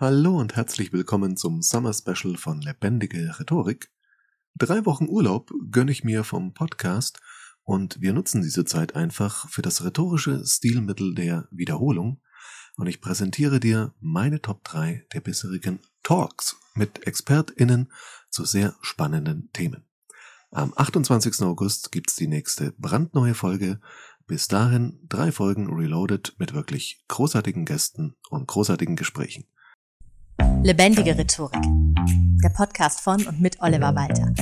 Hallo und herzlich willkommen zum Summer Special von Lebendige Rhetorik. Drei Wochen Urlaub gönne ich mir vom Podcast und wir nutzen diese Zeit einfach für das rhetorische Stilmittel der Wiederholung und ich präsentiere dir meine Top 3 der bisherigen Talks mit ExpertInnen zu sehr spannenden Themen. Am 28. August gibt's die nächste brandneue Folge. Bis dahin drei Folgen Reloaded mit wirklich großartigen Gästen und großartigen Gesprächen. Lebendige Rhetorik. Der Podcast von und mit Oliver Walter.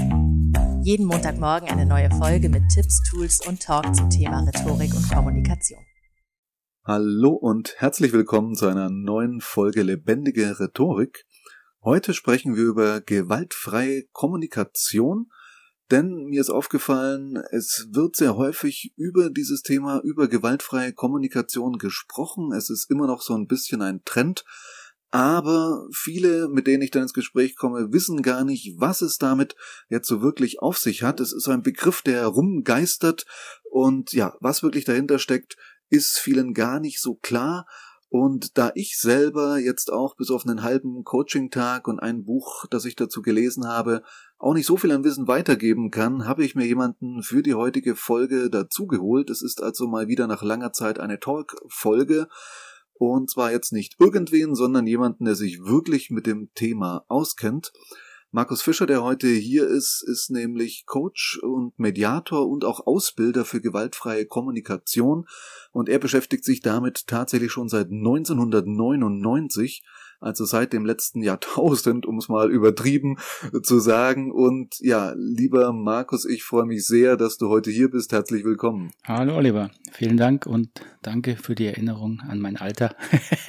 Jeden Montagmorgen eine neue Folge mit Tipps, Tools und Talk zum Thema Rhetorik und Kommunikation. Hallo und herzlich willkommen zu einer neuen Folge Lebendige Rhetorik. Heute sprechen wir über gewaltfreie Kommunikation, denn mir ist aufgefallen, es wird sehr häufig über dieses Thema, über gewaltfreie Kommunikation gesprochen. Es ist immer noch so ein bisschen ein Trend, aber viele, mit denen ich dann ins Gespräch komme, wissen gar nicht, was es damit jetzt so wirklich auf sich hat. Es ist ein Begriff, der herumgeistert und ja, was wirklich dahinter steckt, ist vielen gar nicht so klar. Und da ich selber jetzt auch bis auf einen halben Coaching-Tag und ein Buch, das ich dazu gelesen habe, auch nicht so viel an Wissen weitergeben kann, habe ich mir jemanden für die heutige Folge dazugeholt. Es ist also mal wieder nach langer Zeit eine Talk-Folge. Und zwar jetzt nicht irgendwen, sondern jemanden, der sich wirklich mit dem Thema auskennt. Markus Fischer, der heute hier ist, ist nämlich Coach und Mediator und auch Ausbilder für gewaltfreie Kommunikation und er beschäftigt sich damit tatsächlich schon seit 1999 also seit dem letzten Jahrtausend, um es mal übertrieben zu sagen. Und ja, lieber Markus, ich freue mich sehr, dass du heute hier bist. Herzlich willkommen. Hallo Oliver, vielen Dank und danke für die Erinnerung an mein Alter.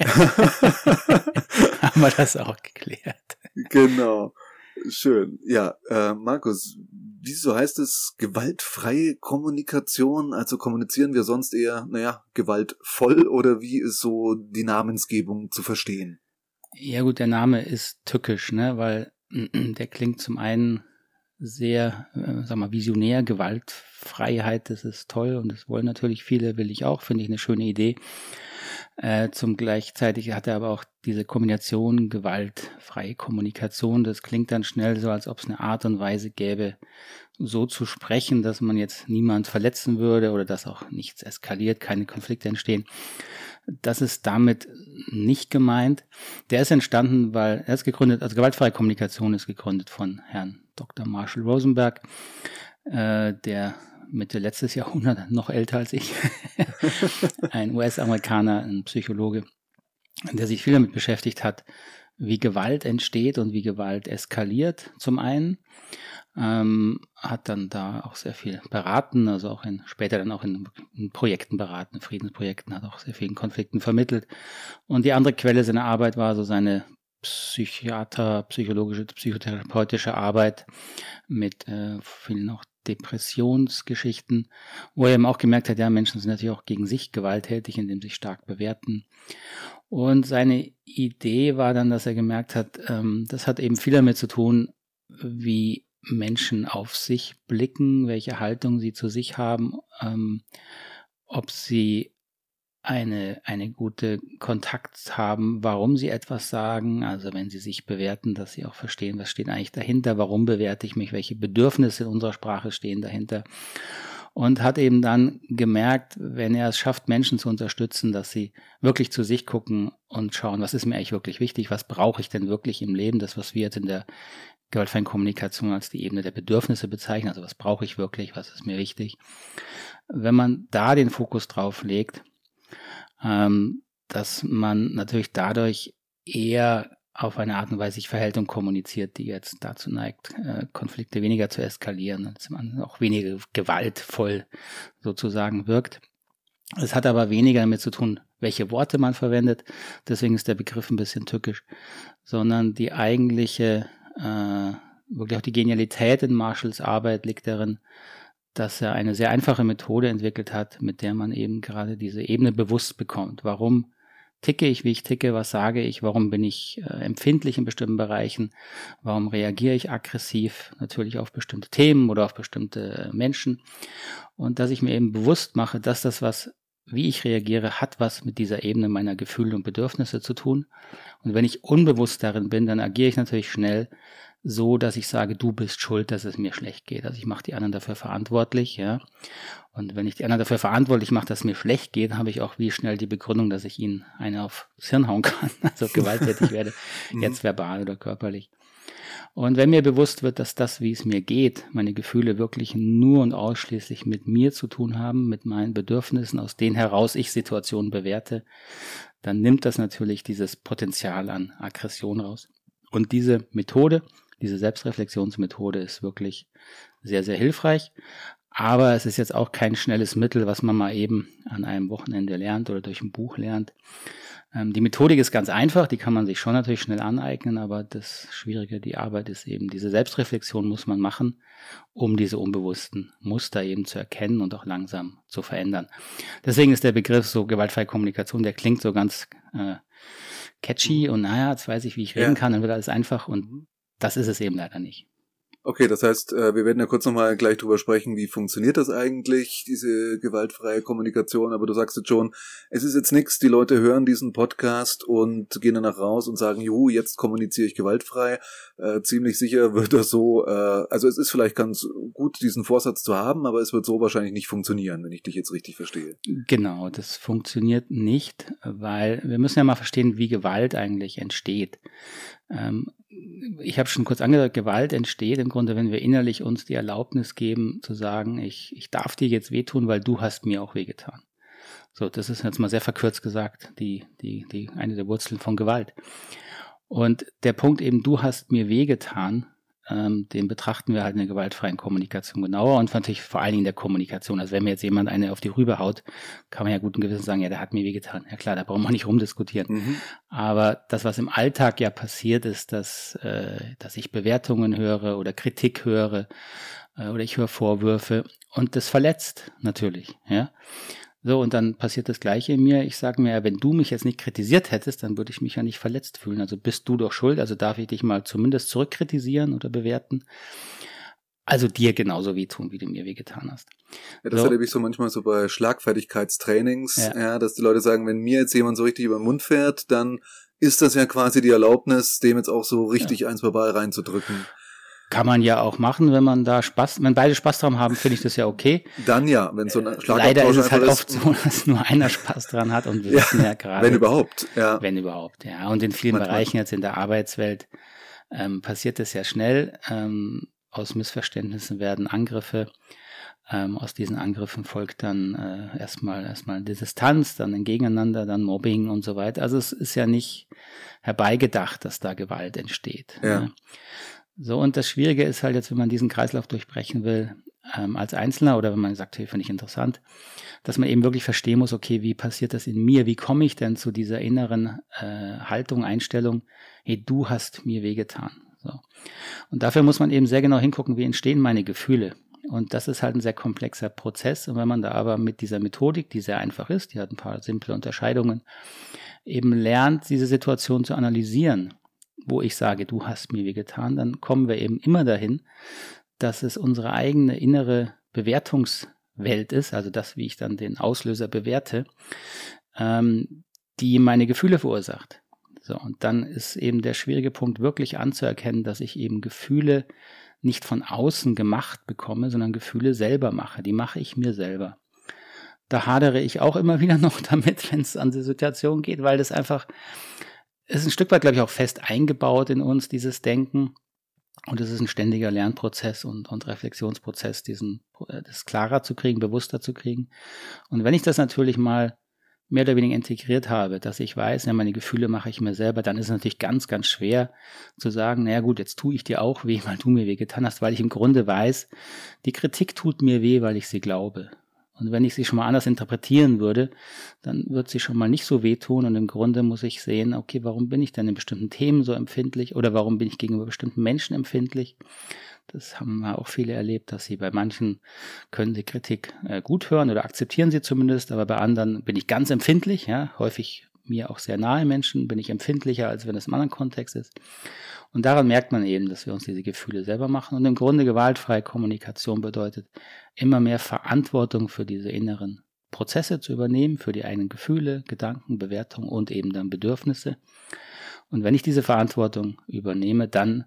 Haben wir das auch geklärt. Genau. Schön. Ja, äh, Markus, wieso heißt es gewaltfreie Kommunikation? Also kommunizieren wir sonst eher, naja, gewaltvoll oder wie ist so die Namensgebung zu verstehen? Ja gut, der Name ist tückisch, ne, weil der klingt zum einen sehr, äh, sag mal, visionär, Gewaltfreiheit, das ist toll und das wollen natürlich viele, will ich auch, finde ich eine schöne Idee. Äh, zum gleichzeitig hat er aber auch diese Kombination gewaltfreie Kommunikation. Das klingt dann schnell so, als ob es eine Art und Weise gäbe, so zu sprechen, dass man jetzt niemand verletzen würde oder dass auch nichts eskaliert, keine Konflikte entstehen. Das ist damit nicht gemeint. Der ist entstanden, weil er ist gegründet, also gewaltfreie Kommunikation ist gegründet von Herrn Dr. Marshall Rosenberg, äh, der Mitte letztes Jahrhundert, noch älter als ich, ein US-Amerikaner, ein Psychologe, der sich viel damit beschäftigt hat, wie Gewalt entsteht und wie Gewalt eskaliert zum einen ähm, hat dann da auch sehr viel beraten, also auch in, später dann auch in, in Projekten beraten, Friedensprojekten, hat auch sehr vielen Konflikten vermittelt. Und die andere Quelle seiner Arbeit war so seine Psychiater, psychologische, psychotherapeutische Arbeit mit äh, vielen auch Depressionsgeschichten, wo er eben auch gemerkt hat, ja, Menschen sind natürlich auch gegen sich gewalttätig, indem sie sich stark bewerten. Und seine Idee war dann, dass er gemerkt hat, ähm, das hat eben viel damit zu tun, wie Menschen auf sich blicken, welche Haltung sie zu sich haben, ähm, ob sie eine, eine gute Kontakt haben, warum sie etwas sagen, also wenn sie sich bewerten, dass sie auch verstehen, was steht eigentlich dahinter, warum bewerte ich mich, welche Bedürfnisse in unserer Sprache stehen dahinter. Und hat eben dann gemerkt, wenn er es schafft, Menschen zu unterstützen, dass sie wirklich zu sich gucken und schauen, was ist mir eigentlich wirklich wichtig, was brauche ich denn wirklich im Leben, das, was wir jetzt in der gewaltfreien Kommunikation als die Ebene der Bedürfnisse bezeichnen, also was brauche ich wirklich, was ist mir wichtig. Wenn man da den Fokus drauf legt, ähm, dass man natürlich dadurch eher auf eine Art und Weise sich verhält und kommuniziert, die jetzt dazu neigt, äh, Konflikte weniger zu eskalieren, man auch weniger gewaltvoll sozusagen wirkt. Es hat aber weniger damit zu tun, welche Worte man verwendet, deswegen ist der Begriff ein bisschen tückisch, sondern die eigentliche äh, wirklich auch die Genialität in Marshalls Arbeit liegt darin, dass er eine sehr einfache Methode entwickelt hat, mit der man eben gerade diese Ebene bewusst bekommt. Warum ticke ich, wie ich ticke, was sage ich, warum bin ich äh, empfindlich in bestimmten Bereichen, warum reagiere ich aggressiv natürlich auf bestimmte Themen oder auf bestimmte Menschen und dass ich mir eben bewusst mache, dass das was wie ich reagiere, hat was mit dieser Ebene meiner Gefühle und Bedürfnisse zu tun. Und wenn ich unbewusst darin bin, dann agiere ich natürlich schnell so, dass ich sage, du bist schuld, dass es mir schlecht geht. Also ich mache die anderen dafür verantwortlich, ja. Und wenn ich die anderen dafür verantwortlich mache, dass es mir schlecht geht, habe ich auch wie schnell die Begründung, dass ich ihnen eine aufs Hirn hauen kann, also gewalttätig werde, mhm. jetzt verbal oder körperlich. Und wenn mir bewusst wird, dass das, wie es mir geht, meine Gefühle wirklich nur und ausschließlich mit mir zu tun haben, mit meinen Bedürfnissen, aus denen heraus ich Situationen bewerte, dann nimmt das natürlich dieses Potenzial an Aggression raus. Und diese Methode, diese Selbstreflexionsmethode ist wirklich sehr, sehr hilfreich. Aber es ist jetzt auch kein schnelles Mittel, was man mal eben an einem Wochenende lernt oder durch ein Buch lernt. Ähm, die Methodik ist ganz einfach, die kann man sich schon natürlich schnell aneignen, aber das Schwierige, die Arbeit ist eben, diese Selbstreflexion muss man machen, um diese unbewussten Muster eben zu erkennen und auch langsam zu verändern. Deswegen ist der Begriff so gewaltfreie Kommunikation, der klingt so ganz äh, catchy und naja, jetzt weiß ich, wie ich reden ja. kann, dann wird alles einfach und das ist es eben leider nicht. Okay, das heißt, äh, wir werden ja kurz nochmal gleich drüber sprechen, wie funktioniert das eigentlich, diese gewaltfreie Kommunikation. Aber du sagst jetzt schon, es ist jetzt nichts, die Leute hören diesen Podcast und gehen danach raus und sagen, juhu, jetzt kommuniziere ich gewaltfrei. Äh, ziemlich sicher wird das so, äh, also es ist vielleicht ganz gut, diesen Vorsatz zu haben, aber es wird so wahrscheinlich nicht funktionieren, wenn ich dich jetzt richtig verstehe. Genau, das funktioniert nicht, weil wir müssen ja mal verstehen, wie Gewalt eigentlich entsteht. Ähm, ich habe schon kurz angedeutet, Gewalt entsteht im Grunde, wenn wir innerlich uns die Erlaubnis geben, zu sagen, ich, ich darf dir jetzt wehtun, weil du hast mir auch wehgetan. So, das ist jetzt mal sehr verkürzt gesagt, die, die, die, eine der Wurzeln von Gewalt. Und der Punkt eben, du hast mir wehgetan, ähm, den betrachten wir halt in der gewaltfreien Kommunikation genauer und natürlich vor allen Dingen der Kommunikation. Also wenn mir jetzt jemand eine auf die Rübe haut, kann man ja guten Gewissen sagen, ja, der hat mir wehgetan. Ja klar, da brauchen wir nicht rumdiskutieren. Mhm. Aber das, was im Alltag ja passiert, ist, dass, äh, dass ich Bewertungen höre oder Kritik höre äh, oder ich höre Vorwürfe und das verletzt natürlich, ja. So, und dann passiert das Gleiche in mir. Ich sage mir, wenn du mich jetzt nicht kritisiert hättest, dann würde ich mich ja nicht verletzt fühlen. Also bist du doch schuld, also darf ich dich mal zumindest zurückkritisieren oder bewerten. Also dir genauso wehtun, wie du mir wehgetan hast. Ja, das so. erlebe ich so manchmal so bei Schlagfertigkeitstrainings, ja. ja, dass die Leute sagen, wenn mir jetzt jemand so richtig über den Mund fährt, dann ist das ja quasi die Erlaubnis, dem jetzt auch so richtig ja. eins verbal reinzudrücken. Kann man ja auch machen, wenn man da Spaß, wenn beide Spaß dran haben, finde ich das ja okay. Dann ja, wenn so ein Schlag Leider ist es halt oft so, dass nur einer Spaß dran hat und wir ja, wissen ja gerade. Wenn überhaupt, ja. Wenn überhaupt, ja. Und in vielen Manchmal. Bereichen jetzt in der Arbeitswelt ähm, passiert das ja schnell. Ähm, aus Missverständnissen werden Angriffe. Ähm, aus diesen Angriffen folgt dann äh, erstmal erstmal Distanz, dann ein Gegeneinander, dann Mobbing und so weiter. Also es ist ja nicht herbeigedacht, dass da Gewalt entsteht. Ja. Ne? So, und das Schwierige ist halt jetzt, wenn man diesen Kreislauf durchbrechen will, ähm, als Einzelner oder wenn man sagt, hey, finde ich interessant, dass man eben wirklich verstehen muss, okay, wie passiert das in mir? Wie komme ich denn zu dieser inneren äh, Haltung, Einstellung, hey, du hast mir wehgetan. So. Und dafür muss man eben sehr genau hingucken, wie entstehen meine Gefühle. Und das ist halt ein sehr komplexer Prozess. Und wenn man da aber mit dieser Methodik, die sehr einfach ist, die hat ein paar simple Unterscheidungen, eben lernt, diese Situation zu analysieren wo ich sage, du hast mir wehgetan, dann kommen wir eben immer dahin, dass es unsere eigene innere Bewertungswelt ist, also das, wie ich dann den Auslöser bewerte, ähm, die meine Gefühle verursacht. So, und dann ist eben der schwierige Punkt, wirklich anzuerkennen, dass ich eben Gefühle nicht von außen gemacht bekomme, sondern Gefühle selber mache. Die mache ich mir selber. Da hadere ich auch immer wieder noch damit, wenn es an die Situation geht, weil das einfach ist ein Stück weit, glaube ich, auch fest eingebaut in uns, dieses Denken. Und es ist ein ständiger Lernprozess und, und Reflexionsprozess, diesen, äh, das klarer zu kriegen, bewusster zu kriegen. Und wenn ich das natürlich mal mehr oder weniger integriert habe, dass ich weiß, ja, meine Gefühle mache ich mir selber, dann ist es natürlich ganz, ganz schwer zu sagen, naja gut, jetzt tue ich dir auch weh, weil du mir weh getan hast, weil ich im Grunde weiß, die Kritik tut mir weh, weil ich sie glaube. Und wenn ich sie schon mal anders interpretieren würde, dann wird sie schon mal nicht so wehtun und im Grunde muss ich sehen, okay, warum bin ich denn in bestimmten Themen so empfindlich oder warum bin ich gegenüber bestimmten Menschen empfindlich? Das haben auch viele erlebt, dass sie bei manchen können sie Kritik äh, gut hören oder akzeptieren sie zumindest, aber bei anderen bin ich ganz empfindlich, ja, häufig mir auch sehr nahe Menschen, bin ich empfindlicher, als wenn es im anderen Kontext ist. Und daran merkt man eben, dass wir uns diese Gefühle selber machen. Und im Grunde gewaltfreie Kommunikation bedeutet immer mehr Verantwortung für diese inneren Prozesse zu übernehmen für die eigenen Gefühle, Gedanken, Bewertungen und eben dann Bedürfnisse. Und wenn ich diese Verantwortung übernehme, dann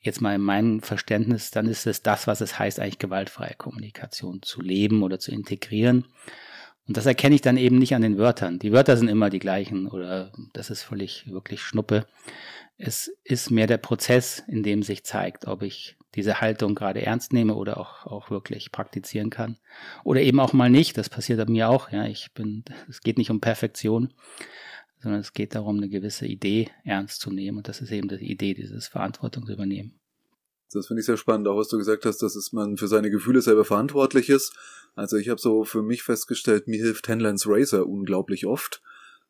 jetzt mal in meinem Verständnis, dann ist es das, was es heißt, eigentlich gewaltfreie Kommunikation zu leben oder zu integrieren. Und das erkenne ich dann eben nicht an den Wörtern. Die Wörter sind immer die gleichen oder das ist völlig wirklich Schnuppe. Es ist mehr der Prozess, in dem sich zeigt, ob ich diese Haltung gerade ernst nehme oder auch, auch wirklich praktizieren kann. Oder eben auch mal nicht. Das passiert mir auch. Ja, ich bin, es geht nicht um Perfektion, sondern es geht darum, eine gewisse Idee ernst zu nehmen. Und das ist eben die Idee, dieses Verantwortung zu übernehmen. Das finde ich sehr spannend, auch was du gesagt hast, dass man für seine Gefühle selber verantwortlich ist. Also ich habe so für mich festgestellt, mir hilft Henlands Racer unglaublich oft.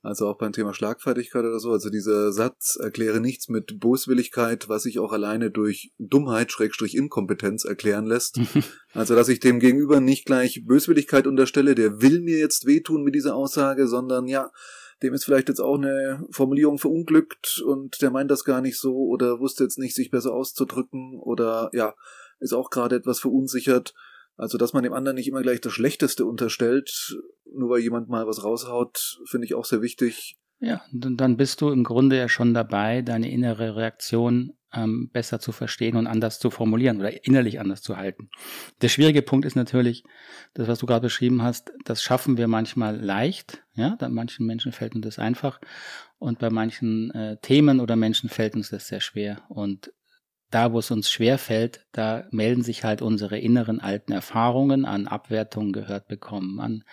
Also auch beim Thema Schlagfertigkeit oder so. Also dieser Satz erkläre nichts mit Boswilligkeit, was sich auch alleine durch Dummheit, Schrägstrich Inkompetenz erklären lässt. also dass ich dem Gegenüber nicht gleich Böswilligkeit unterstelle, der will mir jetzt wehtun mit dieser Aussage, sondern ja, dem ist vielleicht jetzt auch eine Formulierung verunglückt und der meint das gar nicht so oder wusste jetzt nicht, sich besser auszudrücken oder ja, ist auch gerade etwas verunsichert. Also, dass man dem anderen nicht immer gleich das Schlechteste unterstellt, nur weil jemand mal was raushaut, finde ich auch sehr wichtig. Ja, dann bist du im Grunde ja schon dabei, deine innere Reaktion ähm, besser zu verstehen und anders zu formulieren oder innerlich anders zu halten. Der schwierige Punkt ist natürlich, das, was du gerade beschrieben hast, das schaffen wir manchmal leicht. Ja, bei manchen Menschen fällt uns das einfach und bei manchen äh, Themen oder Menschen fällt uns das sehr schwer. Und da, wo es uns schwer fällt, da melden sich halt unsere inneren alten Erfahrungen an Abwertungen gehört bekommen, an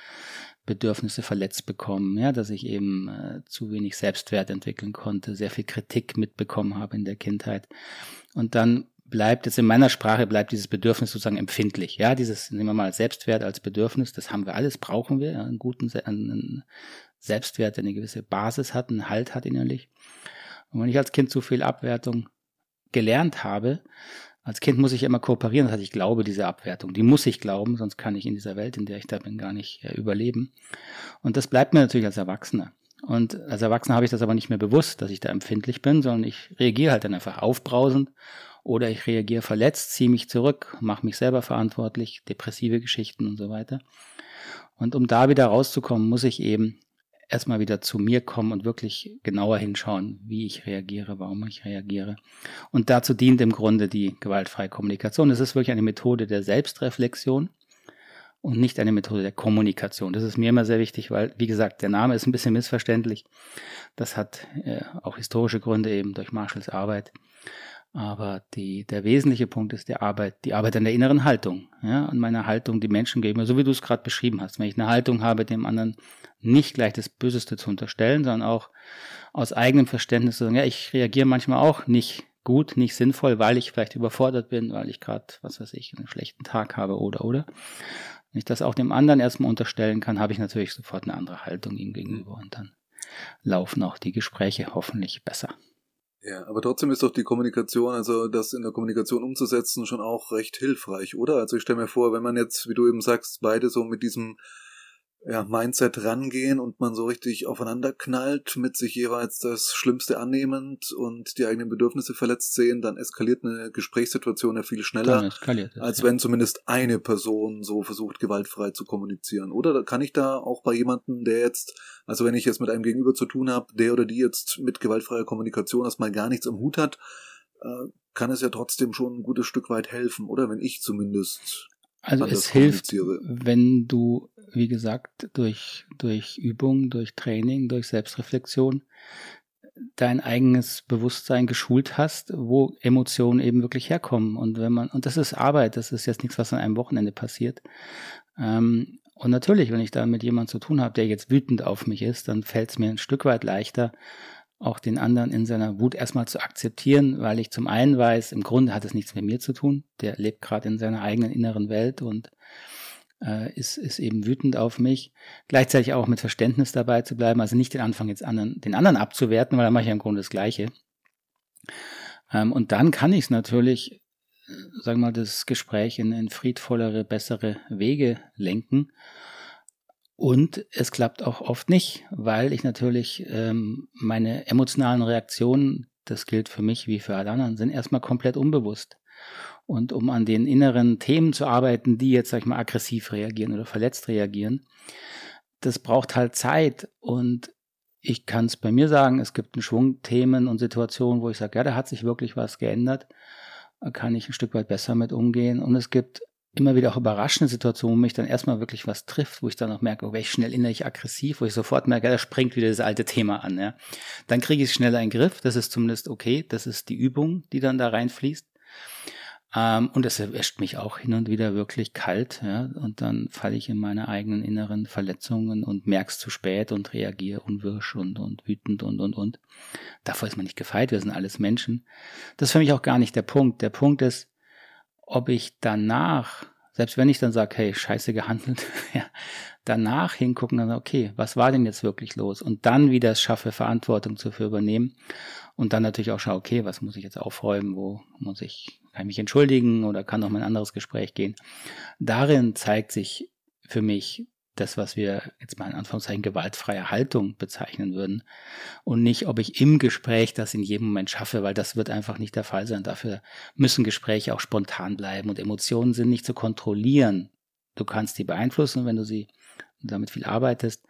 Bedürfnisse verletzt bekommen, ja, dass ich eben äh, zu wenig Selbstwert entwickeln konnte, sehr viel Kritik mitbekommen habe in der Kindheit. Und dann bleibt jetzt in meiner Sprache bleibt dieses Bedürfnis sozusagen empfindlich. Ja, dieses, nehmen wir mal Selbstwert als Bedürfnis, das haben wir alles, brauchen wir, einen guten einen Selbstwert, der eine gewisse Basis hat, einen Halt hat innerlich. Und wenn ich als Kind zu viel Abwertung gelernt habe, als Kind muss ich immer kooperieren, das heißt, ich glaube diese Abwertung. Die muss ich glauben, sonst kann ich in dieser Welt, in der ich da bin, gar nicht äh, überleben. Und das bleibt mir natürlich als Erwachsener. Und als Erwachsener habe ich das aber nicht mehr bewusst, dass ich da empfindlich bin, sondern ich reagiere halt dann einfach aufbrausend oder ich reagiere verletzt, ziehe mich zurück, mache mich selber verantwortlich, depressive Geschichten und so weiter. Und um da wieder rauszukommen, muss ich eben erstmal wieder zu mir kommen und wirklich genauer hinschauen, wie ich reagiere, warum ich reagiere. Und dazu dient im Grunde die gewaltfreie Kommunikation. Es ist wirklich eine Methode der Selbstreflexion und nicht eine Methode der Kommunikation. Das ist mir immer sehr wichtig, weil, wie gesagt, der Name ist ein bisschen missverständlich. Das hat äh, auch historische Gründe eben durch Marshalls Arbeit. Aber die, der wesentliche Punkt ist die Arbeit, die Arbeit an der inneren Haltung, ja, an meiner Haltung die Menschen geben, so wie du es gerade beschrieben hast. Wenn ich eine Haltung habe, dem anderen nicht gleich das Böseste zu unterstellen, sondern auch aus eigenem Verständnis zu sagen, ja, ich reagiere manchmal auch nicht gut, nicht sinnvoll, weil ich vielleicht überfordert bin, weil ich gerade, was weiß ich, einen schlechten Tag habe oder oder. Wenn ich das auch dem anderen erstmal unterstellen kann, habe ich natürlich sofort eine andere Haltung ihm gegenüber und dann laufen auch die Gespräche hoffentlich besser. Ja, aber trotzdem ist doch die Kommunikation, also das in der Kommunikation umzusetzen, schon auch recht hilfreich, oder? Also ich stelle mir vor, wenn man jetzt, wie du eben sagst, beide so mit diesem ja, Mindset rangehen und man so richtig aufeinander knallt, mit sich jeweils das Schlimmste annehmend und die eigenen Bedürfnisse verletzt sehen, dann eskaliert eine Gesprächssituation ja viel schneller, es, als ja. wenn zumindest eine Person so versucht, gewaltfrei zu kommunizieren. Oder kann ich da auch bei jemandem, der jetzt, also wenn ich jetzt mit einem Gegenüber zu tun habe, der oder die jetzt mit gewaltfreier Kommunikation erstmal gar nichts am Hut hat, äh, kann es ja trotzdem schon ein gutes Stück weit helfen, oder wenn ich zumindest also es hilft, wenn du, wie gesagt, durch, durch Übung, durch Training, durch Selbstreflexion dein eigenes Bewusstsein geschult hast, wo Emotionen eben wirklich herkommen. Und wenn man, und das ist Arbeit, das ist jetzt nichts, was an einem Wochenende passiert. Ähm, und natürlich, wenn ich da mit jemandem zu tun habe, der jetzt wütend auf mich ist, dann fällt es mir ein Stück weit leichter, auch den anderen in seiner Wut erstmal zu akzeptieren, weil ich zum einen weiß, im Grunde hat es nichts mit mir zu tun. Der lebt gerade in seiner eigenen inneren Welt und äh, ist, ist eben wütend auf mich. Gleichzeitig auch mit Verständnis dabei zu bleiben, also nicht den Anfang jetzt anderen, den anderen abzuwerten, weil dann mache ich ja im Grunde das Gleiche. Ähm, und dann kann ich es natürlich, sagen wir mal, das Gespräch in, in friedvollere, bessere Wege lenken und es klappt auch oft nicht, weil ich natürlich ähm, meine emotionalen Reaktionen, das gilt für mich wie für alle anderen, sind erstmal komplett unbewusst. Und um an den inneren Themen zu arbeiten, die jetzt, sag ich mal, aggressiv reagieren oder verletzt reagieren, das braucht halt Zeit. Und ich kann es bei mir sagen, es gibt einen Schwung Themen und Situationen, wo ich sage, ja, da hat sich wirklich was geändert, da kann ich ein Stück weit besser mit umgehen. Und es gibt immer wieder auch überraschende Situationen, wo mich dann erstmal wirklich was trifft, wo ich dann auch merke, oh, ich schnell innerlich aggressiv, wo ich sofort merke, ja, da springt wieder das alte Thema an. Ja. Dann kriege ich schneller einen Griff, das ist zumindest okay, das ist die Übung, die dann da reinfließt. Ähm, und es erwischt mich auch hin und wieder wirklich kalt, ja, und dann falle ich in meine eigenen inneren Verletzungen und merk's zu spät und reagiere unwirsch und, und wütend und, und, und. Davor ist man nicht gefeit, wir sind alles Menschen. Das ist für mich auch gar nicht der Punkt. Der Punkt ist, ob ich danach, selbst wenn ich dann sage, hey, scheiße gehandelt, ja, danach hingucken und okay, was war denn jetzt wirklich los? Und dann wieder es schaffe, Verantwortung zu übernehmen. Und dann natürlich auch schaue, okay, was muss ich jetzt aufräumen, wo muss ich, kann ich mich entschuldigen oder kann noch mal ein anderes Gespräch gehen. Darin zeigt sich für mich das, was wir jetzt mal in Anführungszeichen gewaltfreie Haltung bezeichnen würden. Und nicht, ob ich im Gespräch das in jedem Moment schaffe, weil das wird einfach nicht der Fall sein. Dafür müssen Gespräche auch spontan bleiben und Emotionen sind nicht zu kontrollieren. Du kannst die beeinflussen, wenn du sie damit viel arbeitest,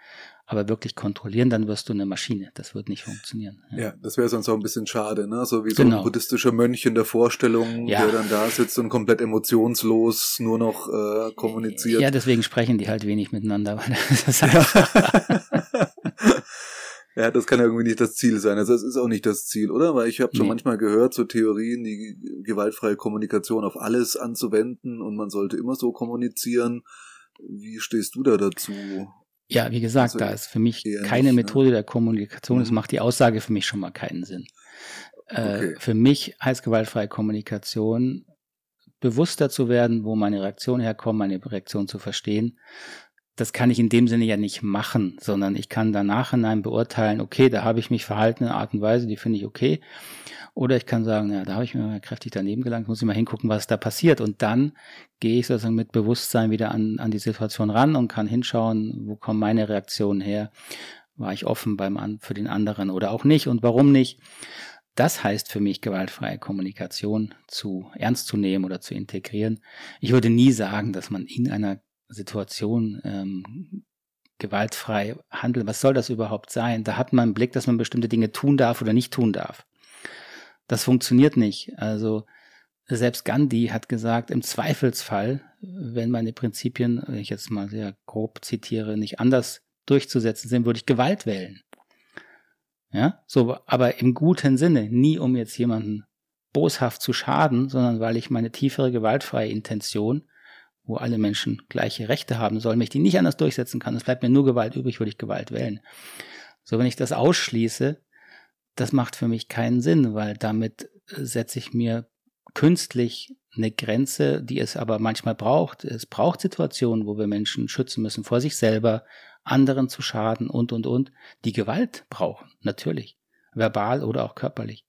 aber wirklich kontrollieren, dann wirst du eine Maschine. Das wird nicht funktionieren. Ja, ja das wäre sonst auch ein bisschen schade, ne? So wie so genau. ein buddhistischer Mönch in der Vorstellung, ja. der dann da sitzt und komplett emotionslos nur noch äh, kommuniziert. Ja, deswegen sprechen die halt wenig miteinander. Das ja. ja, das kann ja irgendwie nicht das Ziel sein. Also das ist auch nicht das Ziel, oder? Weil ich habe schon nee. manchmal gehört, so Theorien, die gewaltfreie Kommunikation auf alles anzuwenden und man sollte immer so kommunizieren. Wie stehst du da dazu? Ja, wie gesagt, also da ist für mich keine nicht, Methode ne? der Kommunikation. Es mhm. macht die Aussage für mich schon mal keinen Sinn. Äh, okay. für mich heißt gewaltfreie Kommunikation, bewusster zu werden, wo meine Reaktion herkommt, meine Reaktion zu verstehen. Das kann ich in dem Sinne ja nicht machen, sondern ich kann danach hinein beurteilen, okay, da habe ich mich verhalten in einer Art und Weise, die finde ich okay. Oder ich kann sagen, ja, da habe ich mir mal kräftig daneben gelangt, muss ich mal hingucken, was da passiert. Und dann gehe ich sozusagen mit Bewusstsein wieder an, an die Situation ran und kann hinschauen, wo kommen meine Reaktionen her. War ich offen beim, für den anderen oder auch nicht und warum nicht? Das heißt für mich, gewaltfreie Kommunikation zu ernst zu nehmen oder zu integrieren. Ich würde nie sagen, dass man in einer Situation ähm, gewaltfrei handelt. Was soll das überhaupt sein? Da hat man einen Blick, dass man bestimmte Dinge tun darf oder nicht tun darf. Das funktioniert nicht. Also selbst Gandhi hat gesagt, im Zweifelsfall, wenn meine Prinzipien, wenn ich jetzt mal sehr grob zitiere, nicht anders durchzusetzen sind, würde ich Gewalt wählen. Ja, so, aber im guten Sinne, nie um jetzt jemanden boshaft zu schaden, sondern weil ich meine tiefere gewaltfreie Intention, wo alle Menschen gleiche Rechte haben sollen, mich die nicht anders durchsetzen kann, es bleibt mir nur Gewalt übrig, würde ich Gewalt wählen. So, wenn ich das ausschließe, das macht für mich keinen Sinn, weil damit setze ich mir künstlich eine Grenze, die es aber manchmal braucht. Es braucht Situationen, wo wir Menschen schützen müssen vor sich selber, anderen zu schaden und, und, und, die Gewalt brauchen, natürlich, verbal oder auch körperlich.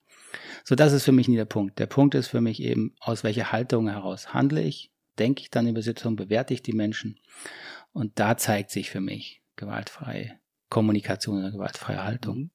So, das ist für mich nie der Punkt. Der Punkt ist für mich eben, aus welcher Haltung heraus handle ich, denke ich dann über Situationen, bewerte ich die Menschen. Und da zeigt sich für mich gewaltfreie Kommunikation oder gewaltfreie Haltung.